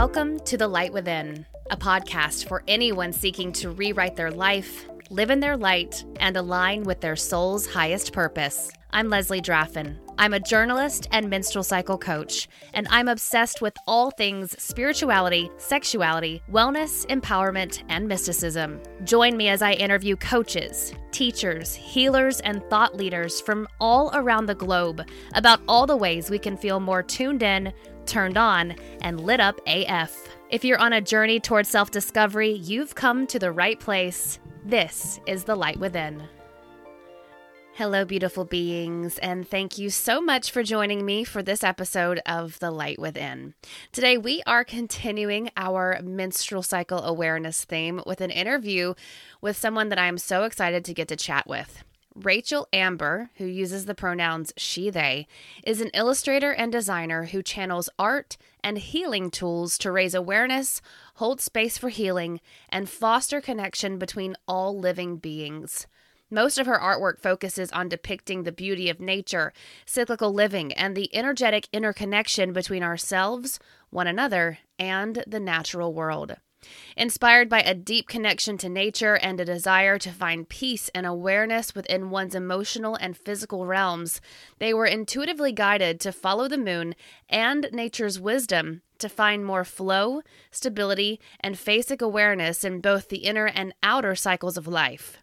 Welcome to The Light Within, a podcast for anyone seeking to rewrite their life, live in their light, and align with their soul's highest purpose. I'm Leslie Draffin. I'm a journalist and menstrual cycle coach, and I'm obsessed with all things spirituality, sexuality, wellness, empowerment, and mysticism. Join me as I interview coaches, teachers, healers, and thought leaders from all around the globe about all the ways we can feel more tuned in, turned on, and lit up AF. If you're on a journey towards self discovery, you've come to the right place. This is The Light Within. Hello, beautiful beings, and thank you so much for joining me for this episode of The Light Within. Today, we are continuing our menstrual cycle awareness theme with an interview with someone that I am so excited to get to chat with. Rachael Amber, who uses the pronouns she, they, is an illustrator and designer who channels art and healing tools to raise awareness, hold space for healing, and foster connection between all living beings. Most of her artwork focuses on depicting the beauty of nature, cyclical living, and the energetic interconnection between ourselves, one another, and the natural world. Inspired by a deep connection to nature and a desire to find peace and awareness within one's emotional and physical realms, they were intuitively guided to follow the moon and nature's wisdom to find more flow, stability, and phasic awareness in both the inner and outer cycles of life.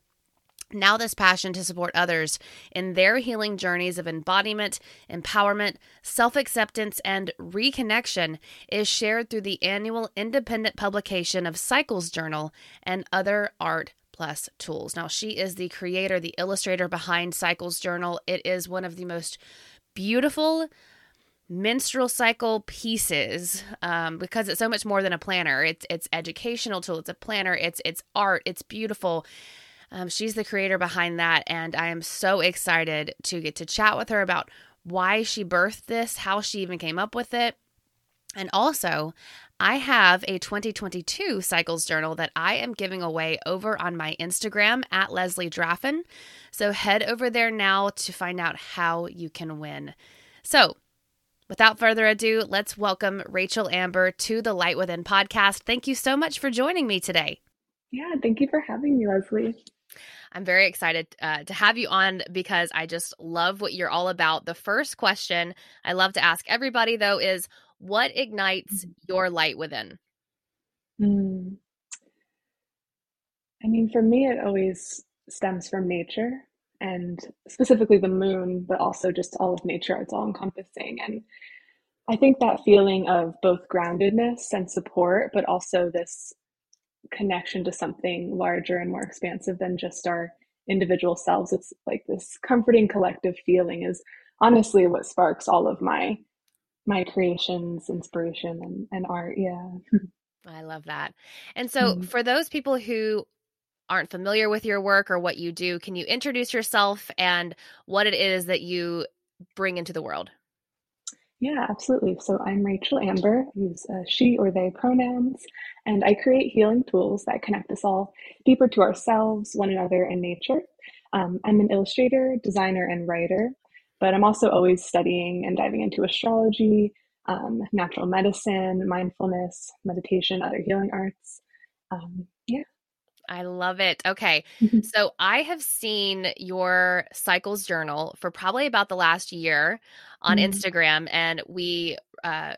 Now, this passion to support others in their healing journeys of embodiment, empowerment, self acceptance, and reconnection is shared through the annual independent publication of Cycles Journal and other art plus tools. Now, she is the creator, the illustrator behind Cycles Journal. It is one of the most beautiful menstrual cycle pieces um, because it's so much more than a planner. It's it's educational tool. It's a planner. It's it's art. It's beautiful. Um, she's the creator behind that, and I am so excited to get to chat with her about why she birthed this, how she even came up with it. And also, I have a 2022 cycles journal that I am giving away over on my Instagram at Leslie Draffin. So head over there now to find out how you can win. So, without further ado, let's welcome Rachael Amber to the Light Within podcast. Thank you so much for joining me today. Yeah, thank you for having me, Leslie. I'm very excited uh, to have you on because I just love what you're all about. The first question I love to ask everybody, though, is what ignites mm-hmm. your light within? Mm. I mean, for me, it always stems from nature and specifically the moon, but also just all of nature. It's all encompassing. And I think that feeling of both groundedness and support, but also this connection to something larger and more expansive than just our individual selves. It's like this comforting collective feeling is honestly what sparks all of my my creations, inspiration and, and art. Yeah. I love that. And so mm-hmm. for those people who aren't familiar with your work or what you do, can you introduce yourself and what it is that you bring into the world? Yeah, absolutely. So I'm Rachael Amber, use uh, she or they pronouns, and I create healing tools that connect us all deeper to ourselves, one another, and nature. Um, I'm an illustrator, designer, and writer, but I'm also always studying and diving into astrology, um, natural medicine, mindfulness, meditation, other healing arts. Um. I love it. Okay. so I have seen your cycles journal for probably about the last year on mm-hmm. Instagram, and we uh,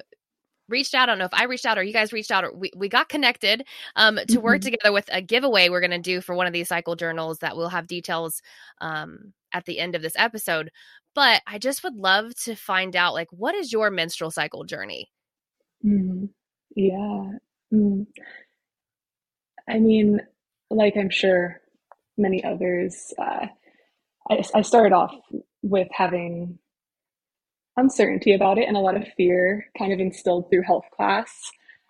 reached out. I don't know if I reached out or you guys reached out or we, we got connected um, to mm-hmm. work together with a giveaway we're going to do for one of these cycle journals that we'll have details um, at the end of this episode. But I just would love to find out like, what is your menstrual cycle journey? Mm-hmm. Yeah. Mm. I mean, like I'm sure many others, uh, I, I started off with having uncertainty about it and a lot of fear kind of instilled through health class.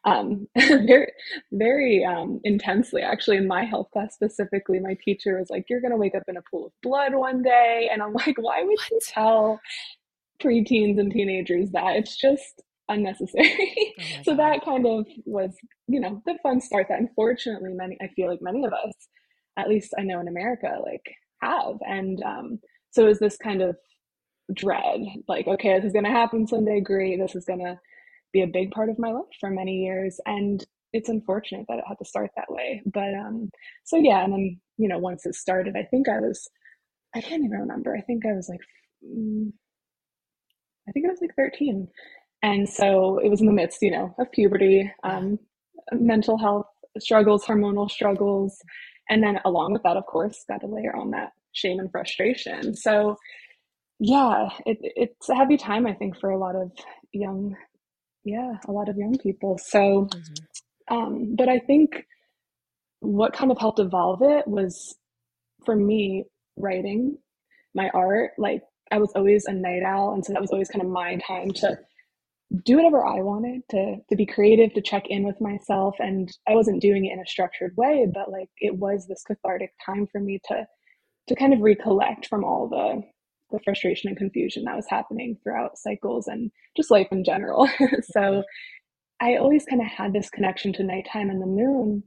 Um, very very um, intensely actually in my health class specifically my teacher was like you're going to wake up in a pool of blood one day. And i'm like why would you tell preteens and teenagers that? It's just unnecessary oh so God. that kind of was you know the fun start that unfortunately many i feel like many of us at least i know in america like have and um, so is this kind of dread like okay this is going to happen someday great this is going to be a big part of my life for many years. And it's unfortunate that it had to start that way. But um, so yeah, and then, you know, once it started, I think I was, I can't even remember. I think I was like, mm, I think I was like 13. And so it was in the midst, you know, of puberty, um, mental health struggles, hormonal struggles. And then along with that, of course, got to layer on that shame and frustration. So yeah, it, it's a heavy time, I think, for a lot of young, yeah, a lot of young people. So, mm-hmm. um, but I think what kind of helped evolve it was for me writing my art. Like I was always a night owl, and so that was always kind of my time to do whatever I wanted to to be creative, to check in with myself, and I wasn't doing it in a structured way, but like it was this cathartic time for me to to kind of recollect from all the the frustration and confusion that was happening throughout cycles and just life in general. so I always kind of had this connection to nighttime and the moon,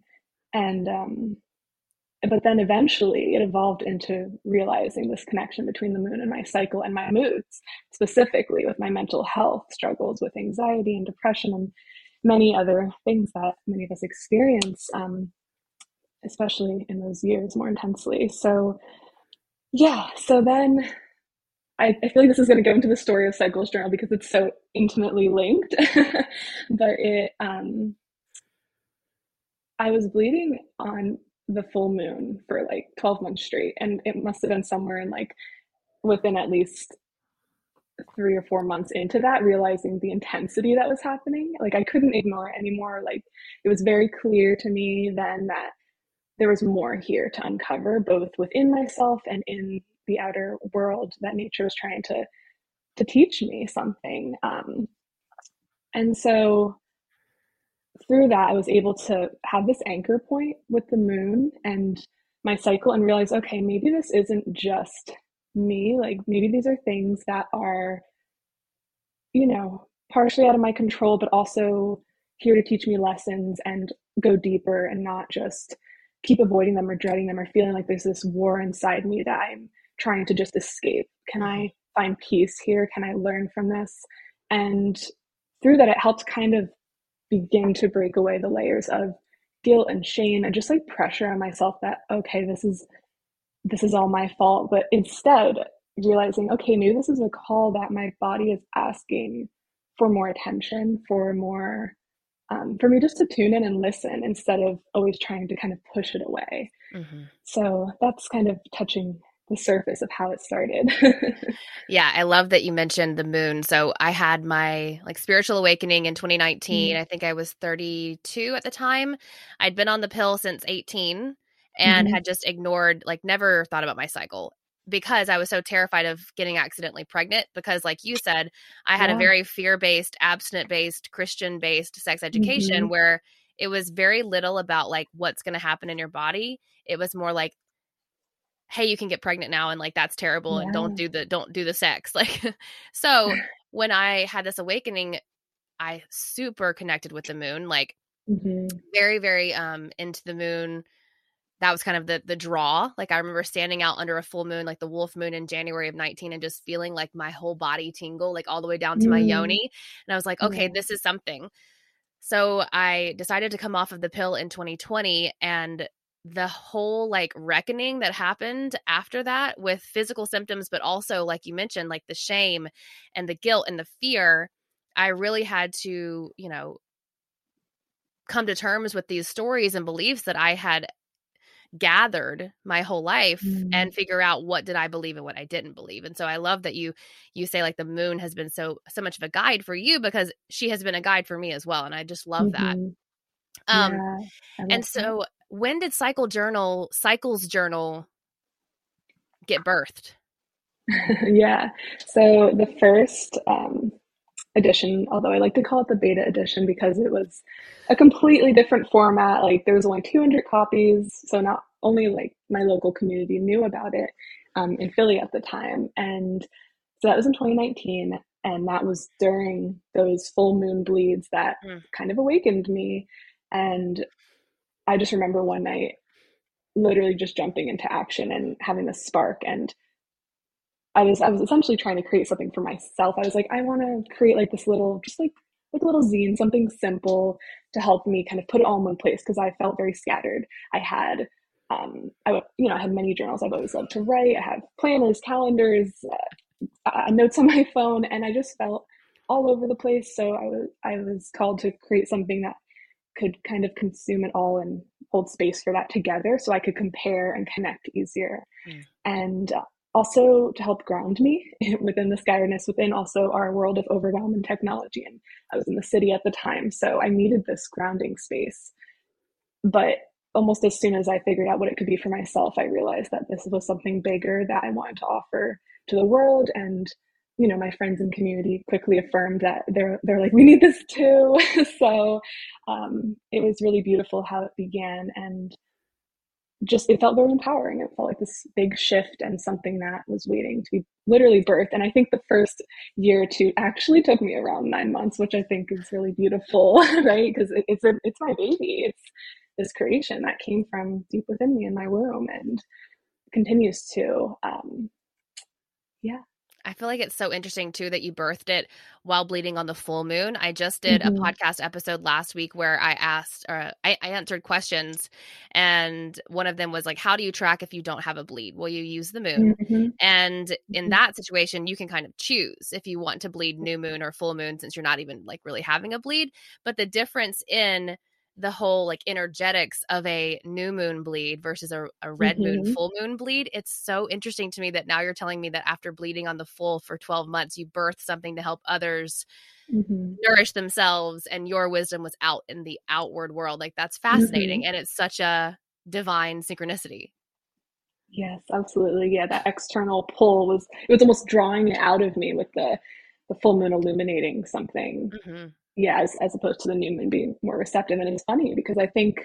and um, but then eventually it evolved into realizing this connection between the moon and my cycle and my moods, specifically with my mental health struggles with anxiety and depression and many other things that many of us experience, um, especially in those years more intensely. So, yeah, so then I, I feel like this is going to go into the story of Cycles Journal because it's so intimately linked. but it, um, I was bleeding on the full moon for like 12 months straight and it must have been somewhere in like within at least three or four months into that realizing the intensity that was happening. Like i couldn't ignore it anymore. Like it was very clear to me then that there was more here to uncover both within myself and in the outer world that nature was trying to to teach me something um, and so through that, I was able to have this anchor point with the moon and my cycle and realize, okay, maybe this isn't just me. Like maybe these are things that are, you know, partially out of my control, but also here to teach me lessons and go deeper and not just keep avoiding them or dreading them or feeling like there's this war inside me that I'm trying to just escape. Can I find peace here? Can I learn from this? And through that, it helped kind of begin to break away the layers of guilt and shame and just like pressure on myself that okay this is this is all my fault but instead realizing okay maybe this is a call that my body is asking for more attention for more um, for me just to tune in and listen instead of always trying to kind of push it away mm-hmm. so that's kind of touching the surface of how it started. yeah, I love that you mentioned the moon. So I had my like spiritual awakening in 2019. Mm-hmm. I think I was 32 at the time. I'd been on the pill since 18 and mm-hmm. had just ignored like never thought about my cycle because I was so terrified of getting accidentally pregnant because like you said, I had yeah. a very fear-based, abstinent-based, Christian-based sex education mm-hmm. where it was very little about like what's going to happen in your body. It was more like hey you can get pregnant now and like that's terrible yeah. and don't do the don't do the sex like so when i had this awakening i super connected with the moon like mm-hmm. very very um into the moon that was kind of the the draw like i remember standing out under a full moon like the wolf moon in january of 19 and just feeling like my whole body tingle like all the way down to mm. my yoni and i was like okay yeah. this is something so i decided to come off of the pill in 2020 and the whole like reckoning that happened after that with physical symptoms but also like you mentioned like the shame and the guilt and the fear i really had to you know come to terms with these stories and beliefs that i had gathered my whole life mm. and figure out what did i believe and what i didn't believe and so i love that you you say like the moon has been so so much of a guide for you because she has been a guide for me as well and i just love mm-hmm. that um yeah, and so when did cycle journal cycles journal get birthed yeah so the first um, edition although i like to call it the beta edition because it was a completely different format like there was only 200 copies so not only like my local community knew about it um, in philly at the time and so that was in 2019 and that was during those full moon bleeds that mm. kind of awakened me and I just remember one night literally just jumping into action and having this spark and I was I was essentially trying to create something for myself. I was like, I want to create like this little just like like a little zine, something simple to help me kind of put it all in one place because I felt very scattered. I had, um, I you know, I had many journals I've always loved to write. I have planners, calendars, uh, uh, notes on my phone, and I just felt all over the place. So I was I was called to create something that could kind of consume it all and hold space for that together, so I could compare and connect easier. Mm. And uh, also to help ground me within the scaredness, within also our world of overwhelm and technology. And I was in the city at the time, so I needed this grounding space. But almost as soon as I figured out what it could be for myself, I realized that this was something bigger that I wanted to offer to the world. And, you know, my friends and community quickly affirmed that they're, they're like, we need this too. so um, it was really beautiful how it began. And just it felt very empowering. It felt like this big shift and something that was waiting to be literally birthed. And I think the first year or two actually took me around nine months, which I think is really beautiful, right? Because it, it's a, it's my baby. It's this creation that came from deep within me in my womb and continues to. Um, yeah. I feel like it's so interesting too that you birthed it while bleeding on the full moon. I just did mm-hmm. a podcast episode last week where I asked or I, I, answered questions, and one of them was like, How do you track if you don't have a bleed? Will you use the moon. Mm-hmm. And in mm-hmm. that situation, you can kind of choose if you want to bleed new moon or full moon since you're not even like really having a bleed. But the difference in the whole like energetics of a new moon bleed versus a, a red mm-hmm. moon full moon bleed it's so interesting to me that now you're telling me that after bleeding on the full for 12 months you birthed something to help others mm-hmm. nourish themselves and your wisdom was out in the outward world like that's fascinating mm-hmm. and it's such a divine synchronicity yes absolutely yeah that external pull was it was almost drawing it out of me with the the full moon illuminating something mm-hmm yeah, as, as opposed to the new moon being more receptive. And it's funny because I think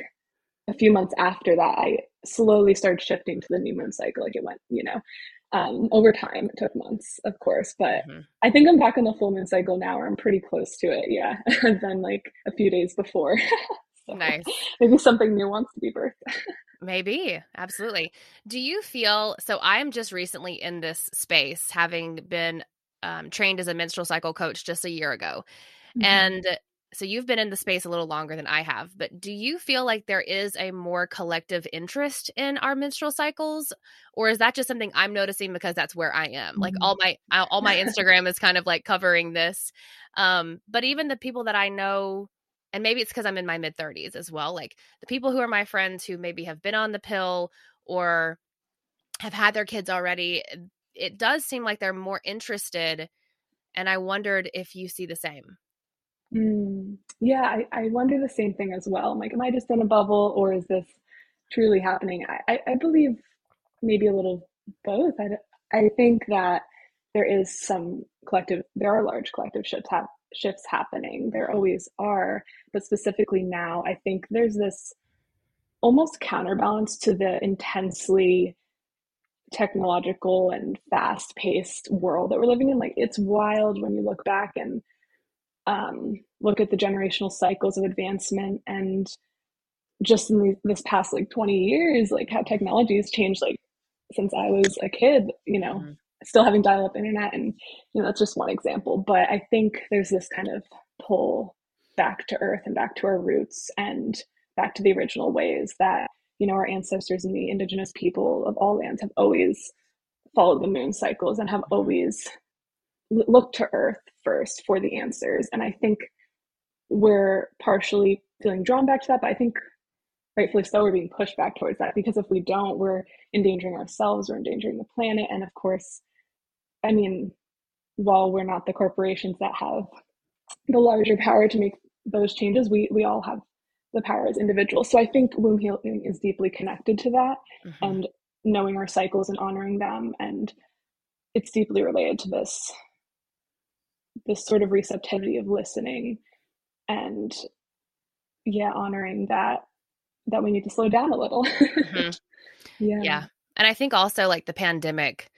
a few months after that, I slowly started shifting to the new moon cycle. Like it went, you know, um, over time. It took months, of course, but mm-hmm. I think I'm back on the full moon cycle now, or I'm pretty close to it. Yeah, I've like a few days before. so nice. Maybe something new wants to be birthed. Maybe, absolutely. Do you feel so? I'm just recently in this space, having been um, trained as a menstrual cycle coach just a year ago. Mm-hmm. And so you've been in the space a little longer than I have, but do you feel like there is a more collective interest in our menstrual cycles or is that just something I'm noticing because that's where I am? Mm-hmm. Like all my all my Instagram is kind of like covering this. Um but even the people that I know and maybe it's because I'm in my mid 30s as well, like the people who are my friends who maybe have been on the pill or have had their kids already, it does seem like they're more interested and I wondered if you see the same. Mm, yeah, I, I wonder the same thing as well. I'm like, am I just in a bubble or is this truly happening? I, I, I believe maybe a little both. I, I think that there is some collective, there are large collective shifts, ha- shifts happening. There always are. But specifically now, I think there's this almost counterbalance to the intensely technological and fast paced world that we're living in. Like, it's wild when you look back and um, look at the generational cycles of advancement and just in the, this past like 20 years like how technology has changed like since i was a kid you know mm-hmm. still having dial-up internet and you know that's just one example but i think there's this kind of pull back to earth and back to our roots and back to the original ways that you know our ancestors and the indigenous people of all lands have always followed the moon cycles and have mm-hmm. always look to earth first for the answers. And i think we're partially feeling drawn back to that but i think rightfully so we're being pushed back towards that because if we don't we're endangering ourselves we're endangering the planet. And of course i mean while we're not the corporations that have the larger power to make those changes we we all have the power as individuals. So i think womb healing is deeply connected to that mm-hmm. and knowing our cycles and honoring them. And it's deeply related to this this sort of receptivity of listening and yeah honoring that that we need to slow down a little mm-hmm. yeah yeah and i think also like the pandemic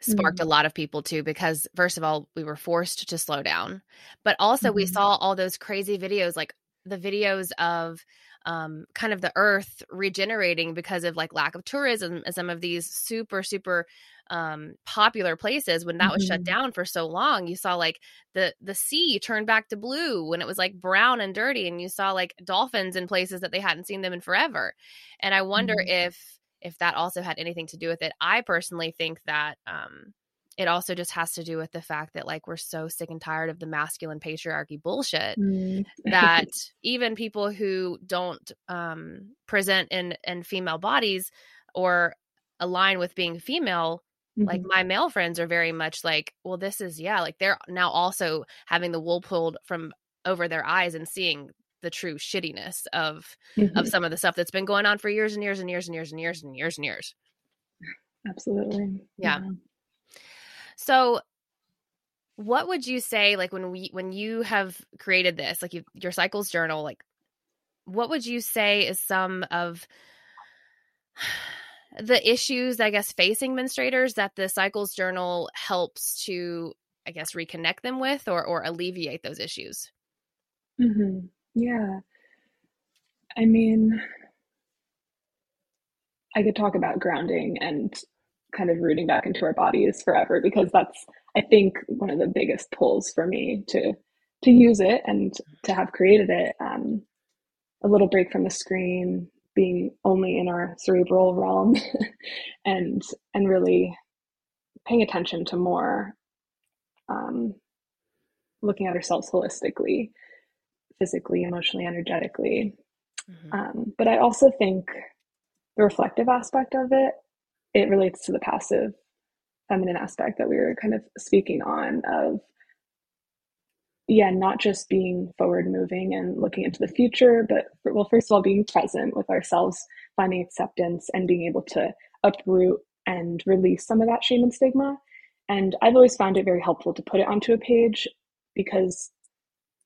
sparked mm-hmm. a lot of people too because first of all we were forced to slow down but also mm-hmm. we saw all those crazy videos like the videos of um, kind of the earth regenerating because of like lack of tourism and some of these super super um, popular places when that mm-hmm. was shut mm-hmm. down for so long you saw like the the sea turn back to blue when it was like brown and dirty and you saw like dolphins in places that they hadn't seen them in forever and i wonder mm-hmm. if if that also had anything to do with it i personally think that um it also just has to do with the fact that like we're so sick and tired of the masculine patriarchy bullshit mm. that even people who don't um, present in in female bodies or align with being female mm-hmm. like my male friends are very much like well this is yeah like they're now also having the wool pulled from over their eyes and seeing the true shittiness of mm-hmm. of some of the stuff that's been going on for years and years and years and years and years and years and years absolutely yeah. yeah. So what would you say like when we when you have created this like you, your cycles journal like what would you say is some of the issues i guess facing menstruators that the cycles journal helps to i guess reconnect them with or or alleviate those issues mm-hmm. yeah i mean i could talk about grounding and kind of rooting back into our bodies forever because that's I think one of the biggest pulls for me to to use it and to have created it. Um, a little break from the screen, being only in our cerebral realm, and and really paying attention to more, um, looking at ourselves holistically, physically, emotionally, energetically. Mm-hmm. Um, but I also think the reflective aspect of it it relates to the passive feminine aspect that we were kind of speaking on of yeah not just being forward moving and looking into the future but well first of all being present with ourselves finding acceptance and being able to uproot and release some of that shame and stigma and i've always found it very helpful to put it onto a page because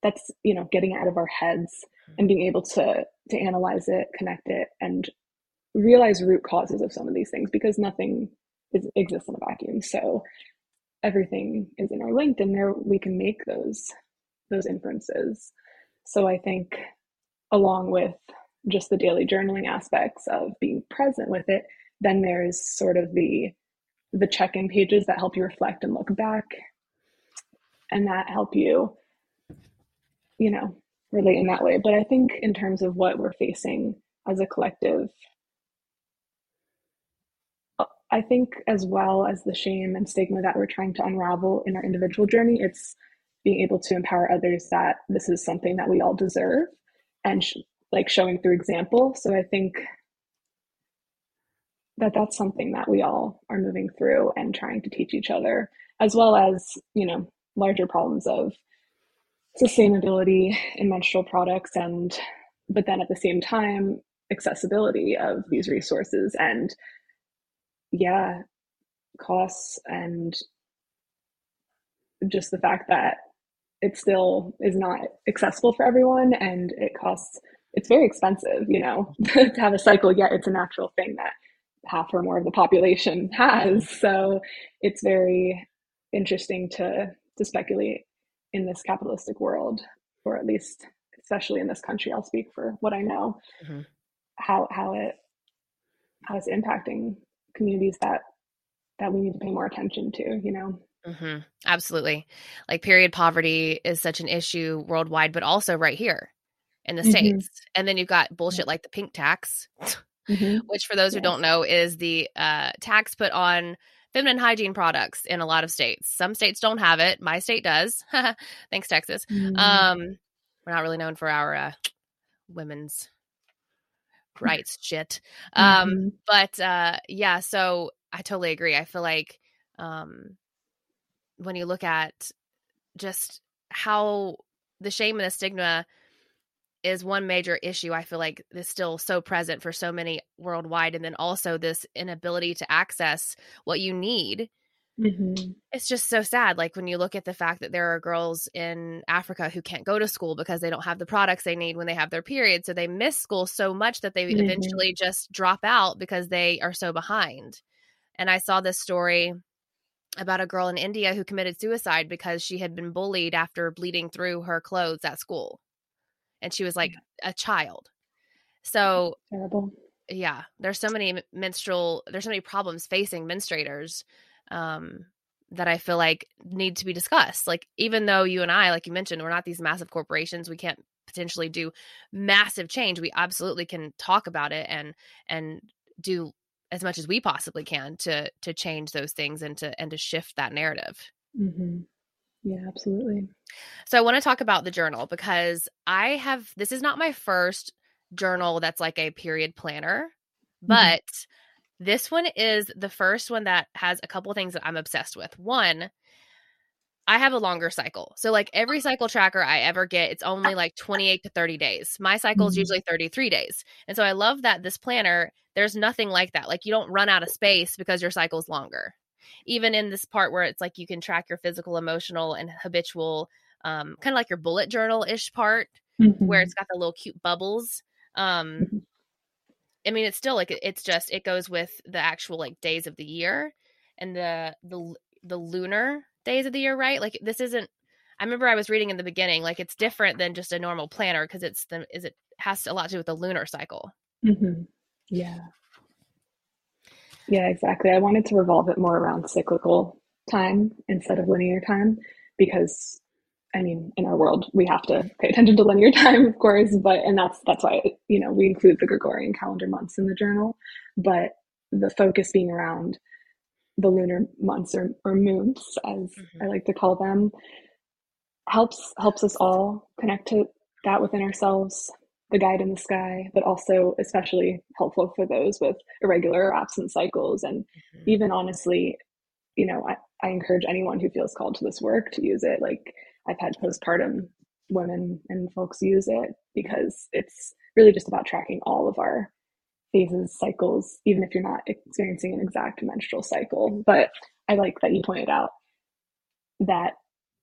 that's you know getting out of our heads and being able to to analyze it connect it and realize root causes of some of these things because nothing is, exists in a vacuum. So everything is interlinked, and there we can make those those inferences. So I think, along with just the daily journaling aspects of being present with it, then there's sort of the the check-in pages that help you reflect and look back, and that help you, you know, relate in that way. But I think in terms of what we're facing as a collective I think, as well as the shame and stigma that we're trying to unravel in our individual journey, it's being able to empower others that this is something that we all deserve and sh- like showing through example. So I think that that's something that we all are moving through and trying to teach each other, as well as, you know, larger problems of sustainability in menstrual products and but then at the same time accessibility of these resources and yeah, costs and just the fact that it still is not accessible for everyone and it costs it's very expensive you know to have a cycle yet it's a natural thing that half or more of the population has so it's very interesting to to speculate in this capitalistic world or at least especially in this country i'll speak for what i know mm-hmm. how how it how it's impacting communities that that we need to pay more attention to you know mm-hmm. absolutely like period poverty is such an issue worldwide but also right here in the mm-hmm. states and then you've got bullshit like the pink tax mm-hmm. which for those who don't know is the uh, tax put on feminine hygiene products in a lot of states some states don't have it my state does thanks texas mm-hmm. um we're not really known for our uh, women's rights shit. Um, mm-hmm. but uh, yeah, so I totally agree. I feel like um, when you look at just how the shame and the stigma is one major issue I feel like is still so present for so many worldwide. And then also this inability to access what you need Mm-hmm. It's just so sad. Like when you look at the fact that there are girls in Africa who can't go to school because they don't have the products they need when they have their period. So they miss school so much that they mm-hmm. eventually just drop out because they are so behind. And I saw this story about a girl in India who committed suicide because she had been bullied after bleeding through her clothes at school. And she was like yeah. a child. So terrible. Yeah, there's so many menstrual there's so many problems facing menstruators um that I feel like need to be discussed. Like even though you and I like you mentioned we're not these massive corporations, we can't potentially do massive change. We absolutely can talk about it and and do as much as we possibly can to to change those things and to and to shift that narrative. Mm-hmm. Yeah, absolutely. So I want to talk about the journal because I have this is not my first journal that's like a period planner, mm-hmm. but this one is the first one that has a couple things that I'm obsessed with. One, I have a longer cycle. So like every cycle tracker I ever get, it's only like 28 to 30 days. My cycle is mm-hmm. usually 33 days. And so I love that this planner, there's nothing like that. Like you don't run out of space because your cycle's longer. Even in this part where it's like you can track your physical, emotional, and habitual, um, kind of like your bullet journal ish part, mm-hmm. where it's got the little cute bubbles. Um, mm-hmm. I mean, it's still like it's just it goes with the actual like days of the year and the the the lunar days of the year right like this isn't i remember i was reading in the beginning like it's different than just a normal planner because it's the is it has a lot to do with the lunar cycle mm-hmm. Yeah. Yeah exactly. I wanted to revolve it more around cyclical time instead of linear time because i mean in our world we have to pay attention to linear time of course but and that's that's why you know we include the gregorian calendar months in the journal but the focus being around the lunar months or, or moons, as mm-hmm. I like to call them, helps helps us all connect to that within ourselves, the guide in the sky, but also especially helpful for those with irregular or absent cycles. And mm-hmm. even honestly, you know, I, I encourage anyone who feels called to this work to use it. Like I've had postpartum women and folks use it because it's really just about tracking all of our phases, cycles, even if you're not experiencing an exact menstrual cycle. But I like that you pointed out that,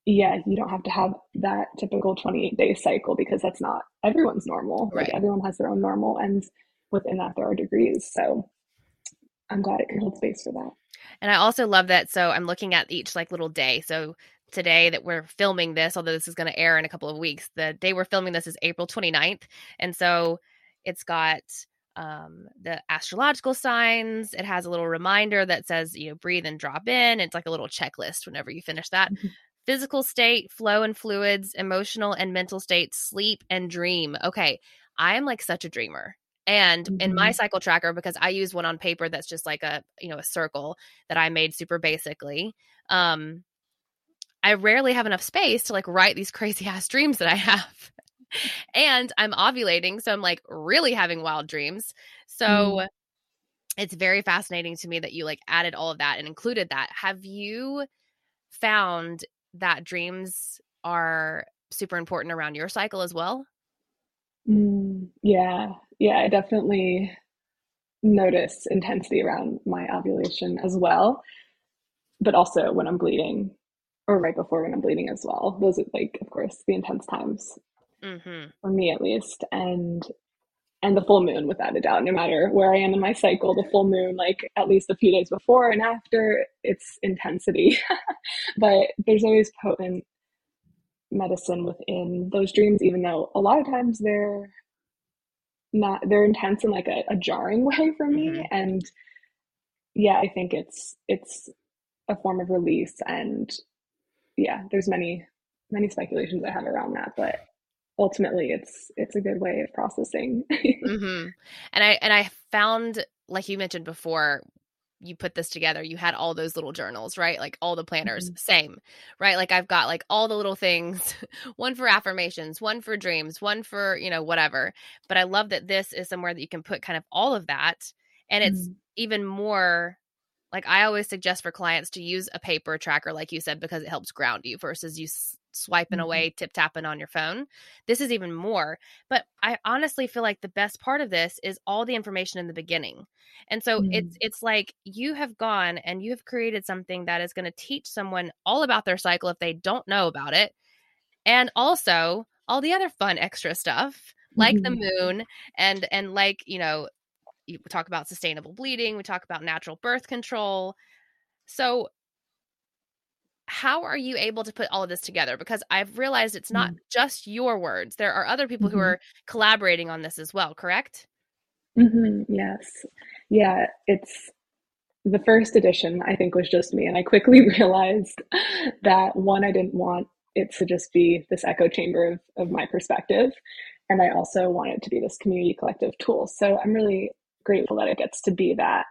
yeah, you don't have to have that typical 28 day cycle because that's not everyone's normal. Right. Like everyone has their own normal, and within that, there are degrees. So I'm glad it can hold space for that. And I also love that. So I'm looking at each like little day. So today that we're filming this, although this is going to air in a couple of weeks, the day we're filming this is April 29th. And so it's got um, the astrological signs. It has a little reminder that says, you know, breathe and drop in. It's like a little checklist whenever you finish that. Mm-hmm. Physical state, flow and fluids, emotional and mental state, sleep and dream. Okay. I am like such a dreamer. And mm-hmm. in my mm-hmm. cycle tracker, because I use one on paper that's just like a, you know, a circle that I made super basically. Um, I rarely have enough space to like write these crazy ass dreams that I have and I'm ovulating. So I'm like really having wild dreams. So mm. it's very fascinating to me that you like added all of that and included that. Have you found that dreams are super important around your cycle as well? Mm, yeah. Yeah. I definitely notice intensity around my ovulation as well. But also when I'm bleeding or right before when I'm bleeding as well. Those are like, of course, the intense times mm-hmm. for me at least and and the full moon without a doubt no matter where i am in my cycle the full moon like at least a few days before and after it's intensity but there's always potent medicine within those dreams even though a lot of times they're not they're intense in like a, a jarring way for me mm-hmm. and yeah i think it's it's a form of release and yeah there's many many speculations i have around that but ultimately it's it's a good way of processing mm-hmm. and i and i found like you mentioned before you put this together you had all those little journals right like all the planners mm-hmm. same right like i've got like all the little things one for affirmations one for dreams one for you know whatever but i love that this is somewhere that you can put kind of all of that and it's mm-hmm. even more like i always suggest for clients to use a paper tracker like you said because it helps ground you versus you swiping mm-hmm. away, tip tapping on your phone. This is even more. But I honestly feel like the best part of this is all the information in the beginning. And so mm-hmm. it's it's like you have gone and you have created something that is going to teach someone all about their cycle if they don't know about it. And also all the other fun extra stuff like mm-hmm. the moon and and like, you know, you talk about sustainable bleeding, we talk about natural birth control. So how are you able to put all of this together because i've realized it's not mm. just your words there are other people mm-hmm. who are collaborating on this as well correct hmm yes. Yeah, it's the first edition, I think, was just me. And I quickly realized that one, I didn't want it to just be this echo chamber of, of my perspective. And I also want it to be this community collective tool. So I'm really grateful that it gets to be that.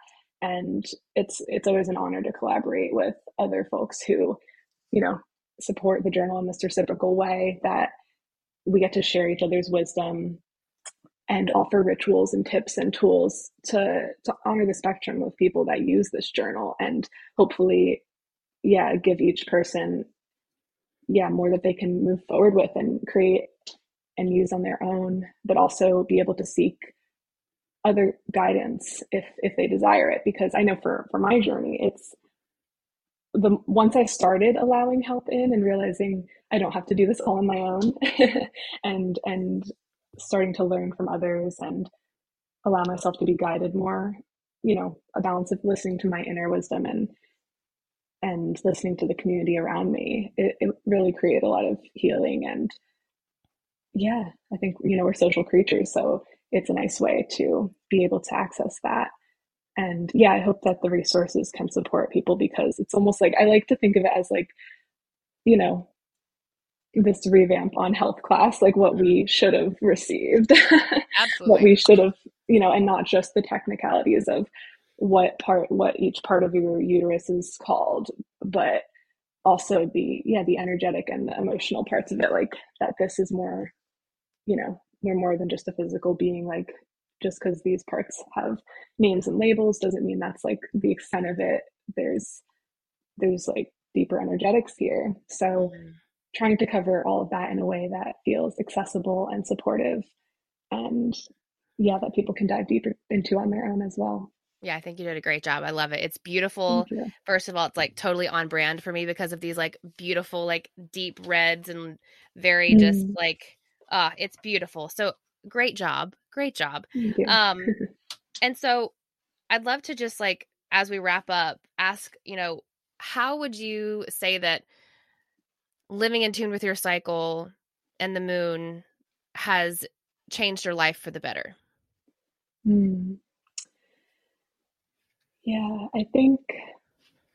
And it's it's always an honor to collaborate with other folks who, you know, support the journal in this reciprocal way that we get to share each other's wisdom and offer rituals and tips and tools to to honor the spectrum of people that use this journal and hopefully yeah give each person yeah more that they can move forward with and create and use on their own but also be able to seek other guidance if if they desire it because i know for for my journey it's the once i started allowing help in and realizing i don't have to do this all on my own and and starting to learn from others and allow myself to be guided more you know a balance of listening to my inner wisdom and and listening to the community around me it, it really created a lot of healing and yeah i think you know we're social creatures so it's a nice way to be able to access that. And yeah i hope that the resources can support people because it's almost like i like to think of it as like you know this revamp on health class, like what we mm-hmm. should have received, what we should have, you know, and not just the technicalities of what part, what each part of your uterus is called, but also the, yeah, the energetic and the emotional parts of it, like that this is more, you know, we're more than just a physical being, like just because these parts have names and labels doesn't mean that's like the extent of it. There's, there's like deeper energetics here. So, mm trying to cover all of that in a way that feels accessible and supportive and yeah that people can dive deeper into on their own as well yeah, I think you did a great job. I love it. It's beautiful. First of all, it's like totally on brand for me because of these like beautiful, like deep reds and very mm. just like uh it's beautiful. So great job. Great job. Um and so I'd love to just like as we wrap up, ask, you know, how would you say that living in tune with your cycle and the moon has changed your life for the better? Mm. Yeah, I think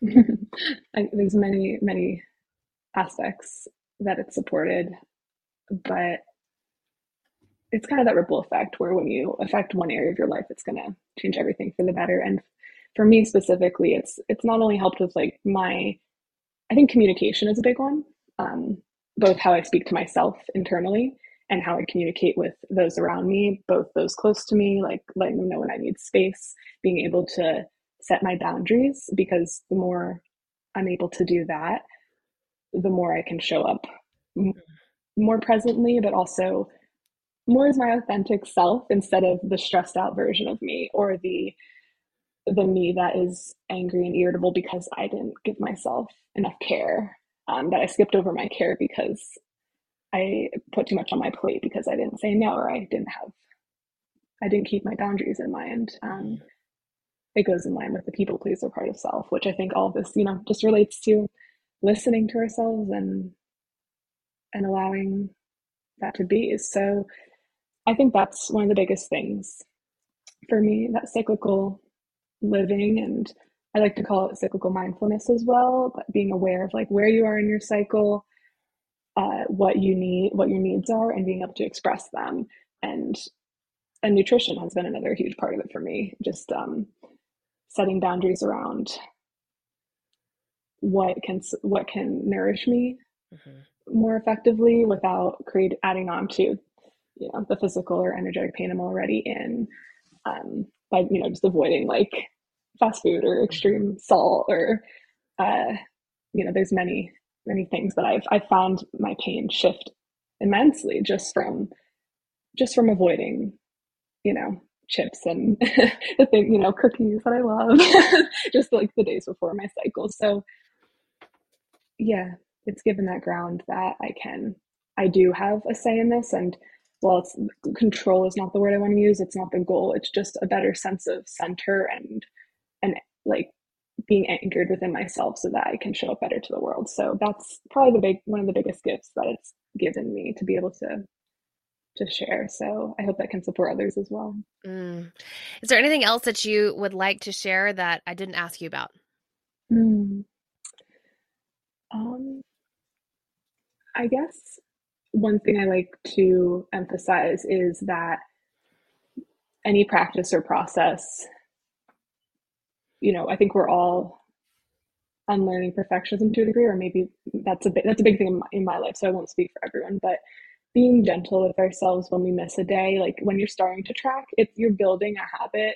I, there's many, many aspects that it's supported, but it's kind of that ripple effect where when you affect one area of your life, it's going to change everything for the better. And for me specifically, it's it's not only helped with like my, I think communication is a big one um, both how I speak to myself internally and how I communicate with those around me, both those close to me, like letting them know when I need space, being able to set my boundaries, because the more I'm able to do that, the more I can show up more presently, but also more as my authentic self instead of the stressed out version of me or the the me that is angry and irritable because I didn't give myself enough care um, that I skipped over my care because I put too much on my plate because I didn't say no or I didn't have, I didn't keep my boundaries in mind. Um, it goes in line with the people pleaser part of self, which I think all this, you know, just relates to listening to ourselves and and allowing that to be. Is so I think that's one of the biggest things for me, that cyclical living and I like to call it cyclical mindfulness as well, but being aware of like where you are in your cycle, uh, what you need, what your needs are, and being able to express them. And and nutrition has been another huge part of it for me. Just um, setting boundaries around what can what can nourish me mm-hmm. more effectively without create adding on to you know the physical or energetic pain I'm already in um, by you know just avoiding like fast food or extreme salt or uh, you know there's many many things that I've I've found my pain shift immensely just from just from avoiding you know chips and the thing you know cookies that I love just like the days before my cycle. So yeah it's given that ground that I can I do have a say in this and well it's control is not the word I want to use it's not the goal it's just a better sense of center and and like being anchored within myself so that I can show up better to the world. So that's probably the big one of the biggest gifts that it's given me to be able to to share. So I hope that can support others as well. Mm. Is there anything else that you would like to share that I didn't ask you about? Mm. Um, I guess one thing I like to emphasize is that any practice or process, you know, I think we're all unlearning perfectionism to a degree, or maybe that's a bit that's a big thing in my, in my life. So I won't speak for everyone, but being gentle with ourselves when we miss a day, like when you're starting to track, it's you're building a habit,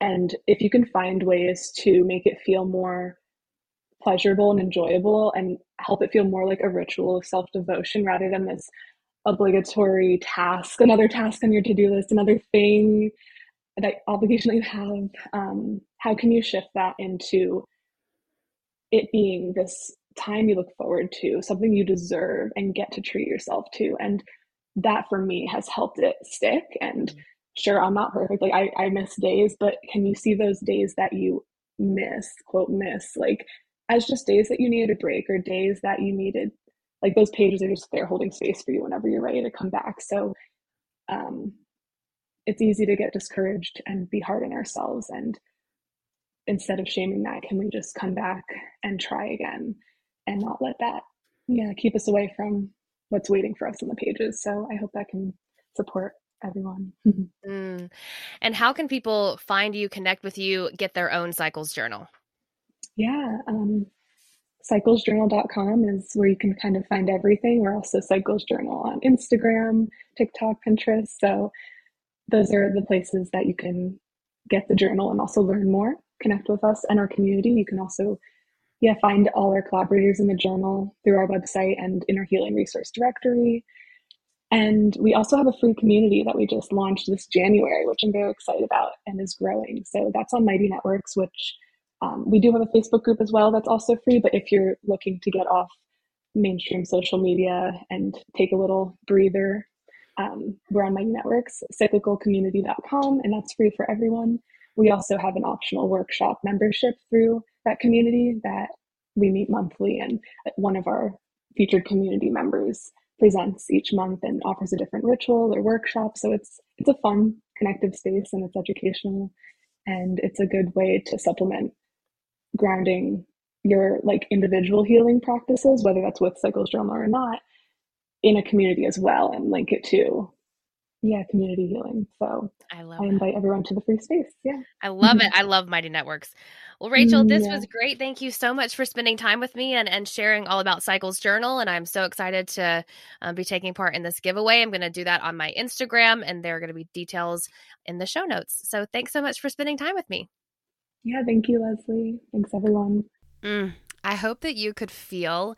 and if you can find ways to make it feel more pleasurable and enjoyable and help it feel more like a ritual of self devotion rather than this obligatory task, another task on your to do list, another thing, that obligation that you have. Um, how can you shift that into it being this time you look forward to, something you deserve and get to treat yourself to? And that for me has helped it stick. And mm-hmm. sure, I'm not perfect. Like I, I miss days, but can you see those days that you miss, quote, miss? Like as just days that you needed a break or days that you needed like those pages are just there holding space for you whenever you're ready to come back. So um, it's easy to get discouraged and be hard on ourselves and instead of shaming that can we just come back and try again and not let that yeah keep us away from what's waiting for us in the pages. So i hope that can support everyone. Mm. and how can people find you connect with you get their own cycles journal yeah, um, cyclesjournal.com is where you can kind of find everything. We're also Cycles Journal on Instagram, TikTok, Pinterest. So those are the places that you can get the journal and also learn more, connect with us and our community. You can also yeah, find all our collaborators in the journal through our website and in our healing resource directory. And we also have a free community that we just launched this January, which I'm very excited about and is growing. So that's on Mighty Networks, which um, we do have a Facebook group as well that's also free, but if you're looking to get off mainstream social media and take a little breather, um, we're on Mighty Networks, cyclicalcommunity.com, and that's free for everyone. We also have an optional workshop membership through that community that we meet monthly, and one of our featured community members presents each month and offers a different ritual or workshop. So it's it's a fun, connective space, and it's educational, and it's a good way to supplement grounding your like individual healing practices, whether that's with Cycles Journal or not, in a community as well and link it to yeah community healing. So i love i invite that. everyone to the free space. Yeah. I love it. I love mighty networks. Well Rachael this yeah. was great. Thank you so much for spending time with me and, and sharing all about cycles journal and i'm so excited to um, be taking part in this giveaway. I'm going to do that on my instagram and there are going to be details in the show notes. So thanks so much for spending time with me yeah, thank you, Leslie. Thanks, everyone. Mm, I hope that you could feel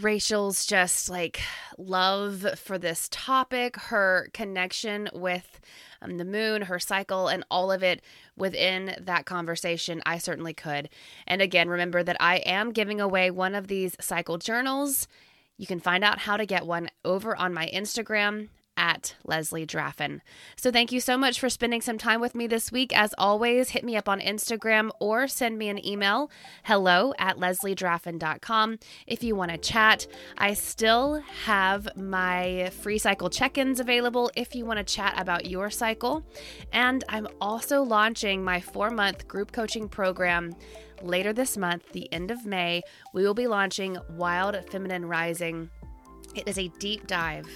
Rachael's just like love for this topic, her connection with um, the moon, her cycle, and all of it within that conversation. I certainly could. And again, remember that I am giving away one of these cycle journals. You can find out how to get one over on my Instagram at Leslie Draffin. So thank you so much for spending some time with me this week. As always, hit me up on Instagram or send me an email, hello at lesliedraffin.com if you want to chat. I still have my free cycle check-ins available if you want to chat about your cycle. And I'm also launching my four-month group coaching program later this month, the end of May. We will be launching Wild Feminine Rising it is a deep dive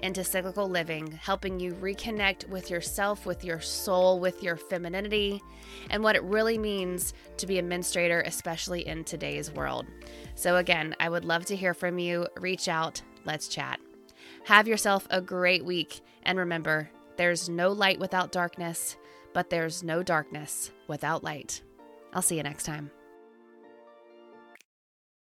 into cyclical living, helping you reconnect with yourself, with your soul, with your femininity, and what it really means to be a menstruator, especially in today's world. So, again, I would love to hear from you. Reach out, let's chat. Have yourself a great week, and remember, there's no light without darkness, but there's no darkness without light. I'll see you next time.